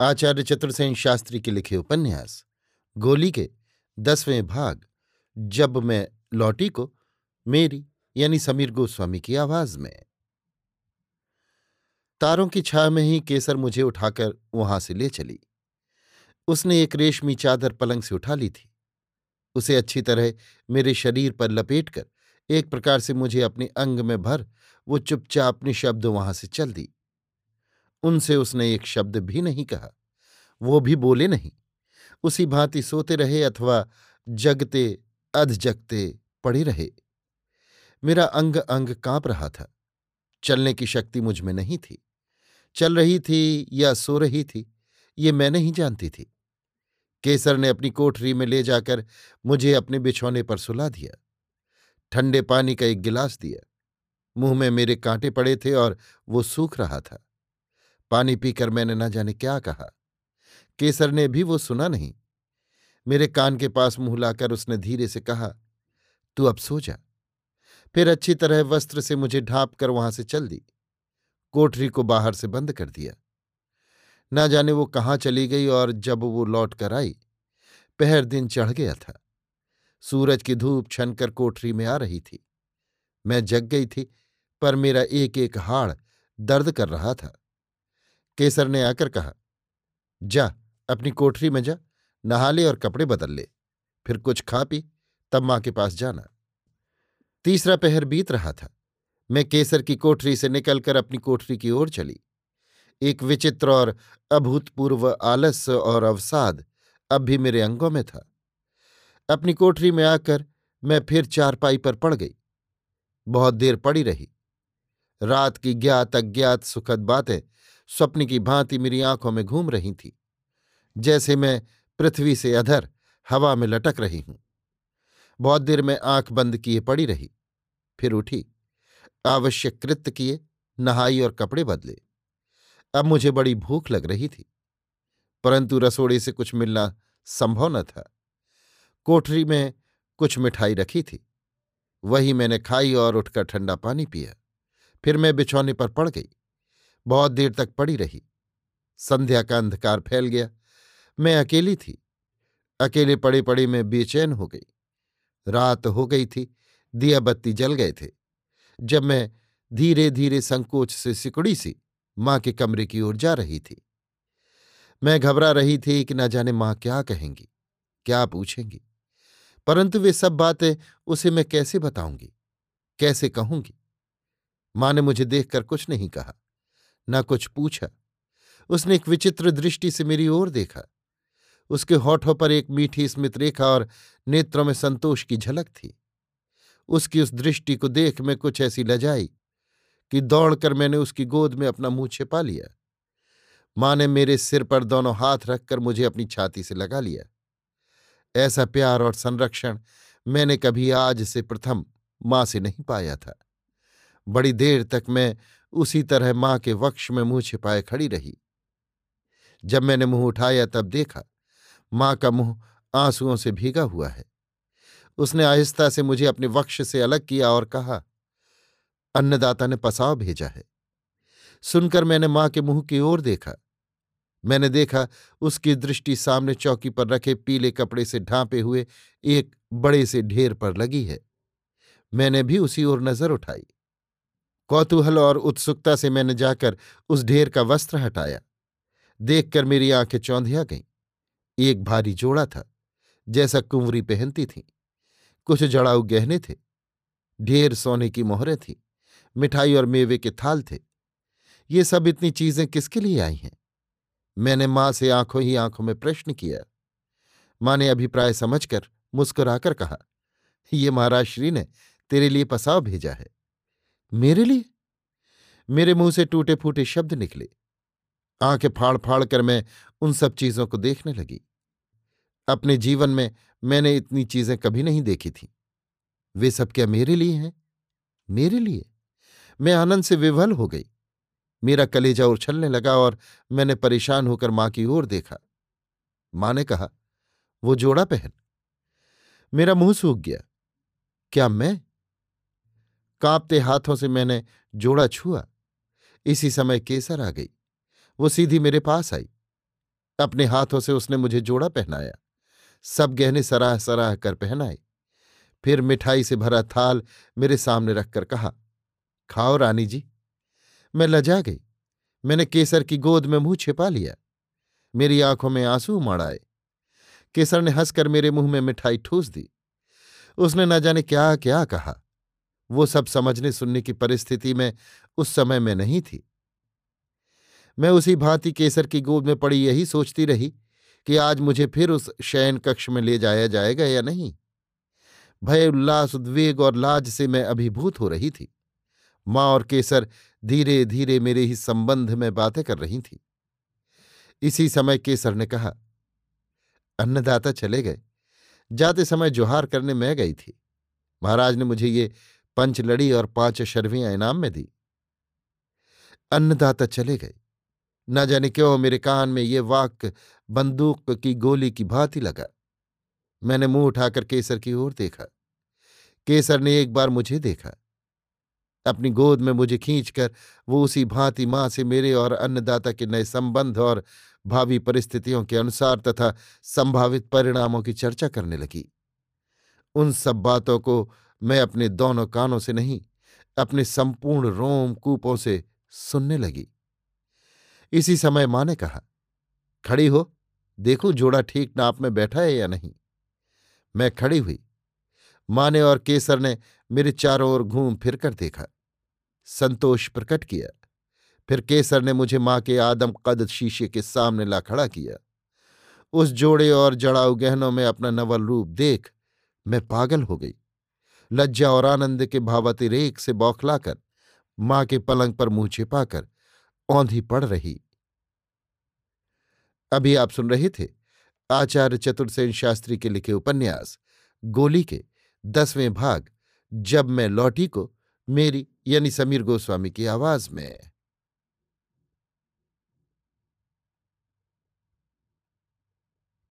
आचार्य चतुर्सेन शास्त्री के लिखे उपन्यास, गोली के दसवें भाग, जब मैं लौटी को मेरी यानी समीर गोस्वामी की आवाज़ में। तारों की छा में ही केसर मुझे उठाकर वहाँ से ले चली। उसने एक रेशमी चादर पलंग से उठा ली थी। उसे अच्छी तरह मेरे शरीर पर लपेटकर एक प्रकार से मुझे अपने अंग में भर वो चुपचाप निशब्द वहाँ से चल दी। उनसे उसने एक शब्द भी नहीं कहा। वो भी बोले नहीं। उसी भांति सोते रहे अथवा जगते अध जगते पड़े रहे। मेरा अंग अंग काँप रहा था। चलने की शक्ति मुझमें नहीं थी। चल रही थी या सो रही थी, ये मैं नहीं जानती थी। केसर ने अपनी कोठरी में ले जाकर मुझे अपने बिछौने पर सुला दिया। ठंडे पानी का एक गिलास दिया। मुँह में मेरे कांटे पड़े थे और वो सूख रहा था। पानी पीकर मैंने न जाने क्या कहा। केसर ने भी वो सुना नहीं। मेरे कान के पास मुँह लाकर उसने धीरे से कहा, तू अब सो जा। फिर अच्छी तरह वस्त्र से मुझे ढांप कर वहाँ से चल दी। कोठरी को बाहर से बंद कर दिया। ना जाने वो कहाँ चली गई और जब वो लौट कर आई, पहर दिन चढ़ गया था। सूरज की धूप छनकर कोठरी में आ रही थी। मैं जग गई थी, पर मेरा एक एक हाड़ दर्द कर रहा था। केसर ने आकर कहा, जा अपनी कोठरी में जा, नहा ले और कपड़े बदल ले। फिर कुछ खा पी, तब माँ के पास जाना। तीसरा पहर बीत रहा था। मैं केसर की कोठरी से निकलकर अपनी कोठरी की ओर चली। एक विचित्र और अभूतपूर्व आलस्य और अवसाद अब भी मेरे अंगों में था। अपनी कोठरी में आकर मैं फिर चारपाई पर पड़ गई। बहुत देर पड़ी रही। रात की ज्ञात अज्ञात सुखद बातें, स्वप्न की भांति मेरी आँखों में घूम रही थी। जैसे मैं पृथ्वी से अधर हवा में लटक रही हूँ। बहुत देर में आँख बंद किए पड़ी रही। फिर उठी। आवश्यक कृत्य किए, नहाई और कपड़े बदले। अब मुझे बड़ी भूख लग रही थी। परंतु रसोड़े से कुछ मिलना संभव न था। कोठरी में कुछ मिठाई रखी थी। वही मैंने खाई और उठकर ठंडा पानी पिया। फिर मैं बिछौने पर पड़ गई। बहुत देर तक पड़ी रही। संध्या का अंधकार फैल गया। मैं अकेली थी। अकेले पड़े पड़े में बेचैन हो गई। रात हो गई थी, दिया बत्ती जल गए थे। जब मैं धीरे धीरे संकोच से सिकुड़ी सी, माँ के कमरे की ओर जा रही थी। मैं घबरा रही थी कि न जाने माँ क्या कहेंगी, क्या पूछेंगी। परंतु वे सब बातें उसे मैं कैसे बताऊँगी, कैसे कहूँगी? माँ ने मुझे देखकर कुछ नहीं कहा, न कुछ पूछा। उसने एक विचित्र दृष्टि से मेरी ओर देखा। उसके होठों पर एक मीठी स्मित रेखा और नेत्रों में संतोष की झलक थी। उसकी उस दृष्टि को देख मैं कुछ ऐसी लजाई कि दौड़कर मैंने उसकी गोद में अपना मुँह छिपा लिया। माँ ने मेरे सिर पर दोनों हाथ रखकर मुझे अपनी छाती से लगा लिया। ऐसा प्यार और संरक्षण मैंने कभी आज से प्रथम माँ से नहीं पाया था। बड़ी देर तक मैं उसी तरह माँ के वक्ष में मुँह छिपाए खड़ी रही। जब मैंने मुँह उठाया तब देखा माँ का मुँह आंसुओं से भीगा हुआ है। उसने आहिस्ता से मुझे अपने वक्ष से अलग किया और कहा, अन्नदाता ने पसाव भेजा है। सुनकर मैंने माँ के मुँह की ओर देखा। मैंने देखा उसकी दृष्टि सामने चौकी पर रखे पीले कपड़े से ढांपे हुए एक बड़े से ढेर पर लगी है। मैंने भी उसी ओर नज़र उठाई। कौतूहल और उत्सुकता से मैंने जाकर उस ढेर का वस्त्र हटाया। देखकर मेरी आँखें चौंधिया गईं। एक भारी जोड़ा था, जैसा कुंवरी पहनती थी। कुछ जड़ाऊ गहने थे, ढेर सोने की मोहरें थी, मिठाई और मेवे के थाल थे। ये सब इतनी चीज़ें किसके लिए आई हैं? मैंने माँ से आँखों ही आँखों में प्रश्न किया। माँ ने अभिप्राय समझकर मुस्कुराकर कहा, ये महाराज श्री ने तेरे लिए पसाव भेजा है। मेरे लिए? मेरे मुँह से टूटे फूटे शब्द निकले। आँखें फाड़ फाड़ कर मैं उन सब चीज़ों को देखने लगी। अपने जीवन में मैंने इतनी चीज़ें कभी नहीं देखी थी। वे सब क्या मेरे लिए हैं? मेरे लिए? मैं आनंद से विवल हो गई। मेरा कलेजा उछलने लगा और मैंने परेशान होकर माँ की ओर देखा। माँ ने कहा, वो जोड़ा पहन। मेरा मुँह सूख गया। क्या मैं? कांपते हाथों से मैंने जोड़ा छुआ। इसी समय केसर आ गई। वो सीधी मेरे पास आई। अपने हाथों से उसने मुझे जोड़ा पहनाया। सब गहने सराह सराह कर पहनाए। फिर मिठाई से भरा थाल मेरे सामने रखकर कहा, खाओ रानी जी। मैं लजा गई। मैंने केसर की गोद में मुँह छिपा लिया। मेरी आँखों में आँसू उमड़ आए। केसर ने हंसकर मेरे मुँह में मिठाई ठूस दी। उसने न जाने क्या क्या कहा। वो सब समझने सुनने की परिस्थिति में उस समय में नहीं थी। मैं उसी भांति केसर की गोद में पड़ी यही सोचती रही। कि आज मुझे फिर उस शयन कक्ष में ले जाया जाएगा या नहीं? भय उल्लास उद्वेग और लाज से मैं अभिभूत हो रही थी। माँ और केसर धीरे धीरे मेरे ही संबंध में बातें कर रही थी। इसी समय केसर ने कहा, अन्नदाता चले गए। जाते समय जोहार करने मैं गई थी। महाराज ने मुझे ये पंच लड़ी और पाँच शर्वियाँ इनाम में दी। अन्नदाता चले गए। न जाने क्यों मेरे कान में ये वाक्य बंदूक की गोली की भांति लगा। मैंने मुँह उठाकर केसर की ओर देखा। केसर ने एक बार मुझे देखा। अपनी गोद में मुझे खींचकर वो उसी भांति माँ से मेरे और अन्नदाता के नए संबंध और भावी परिस्थितियों के अनुसार तथा संभावित परिणामों की चर्चा करने लगी। उन सब बातों को मैं अपने दोनों कानों से नहीं, अपने संपूर्ण रोम कूपों से सुनने लगी। इसी समय माँ ने कहा, खड़ी हो, देखो जोड़ा ठीक नाप में बैठा है या नहीं? मैं खड़ी हुई। माँ ने और केसर ने मेरे चारों ओर घूम फिर कर देखा। संतोष प्रकट किया। फिर केसर ने मुझे माँ के आदम कद शीशे के सामने ला खड़ा किया। उस जोड़े और जड़ाऊ गहनों में अपना नवल रूप देख मैं पागल हो गई। लज्जा और आनंद के भावातिरेक से बौखलाकर माँ के पलंग पर मुँह छिपाकर औंधी पड़ रही। अभी आप सुन रहे थे आचार्य चतुर्सेन शास्त्री के लिखे उपन्यास, गोली के दसवें भाग, जब मैं लौटी को मेरी यानी समीर गोस्वामी की आवाज़ में।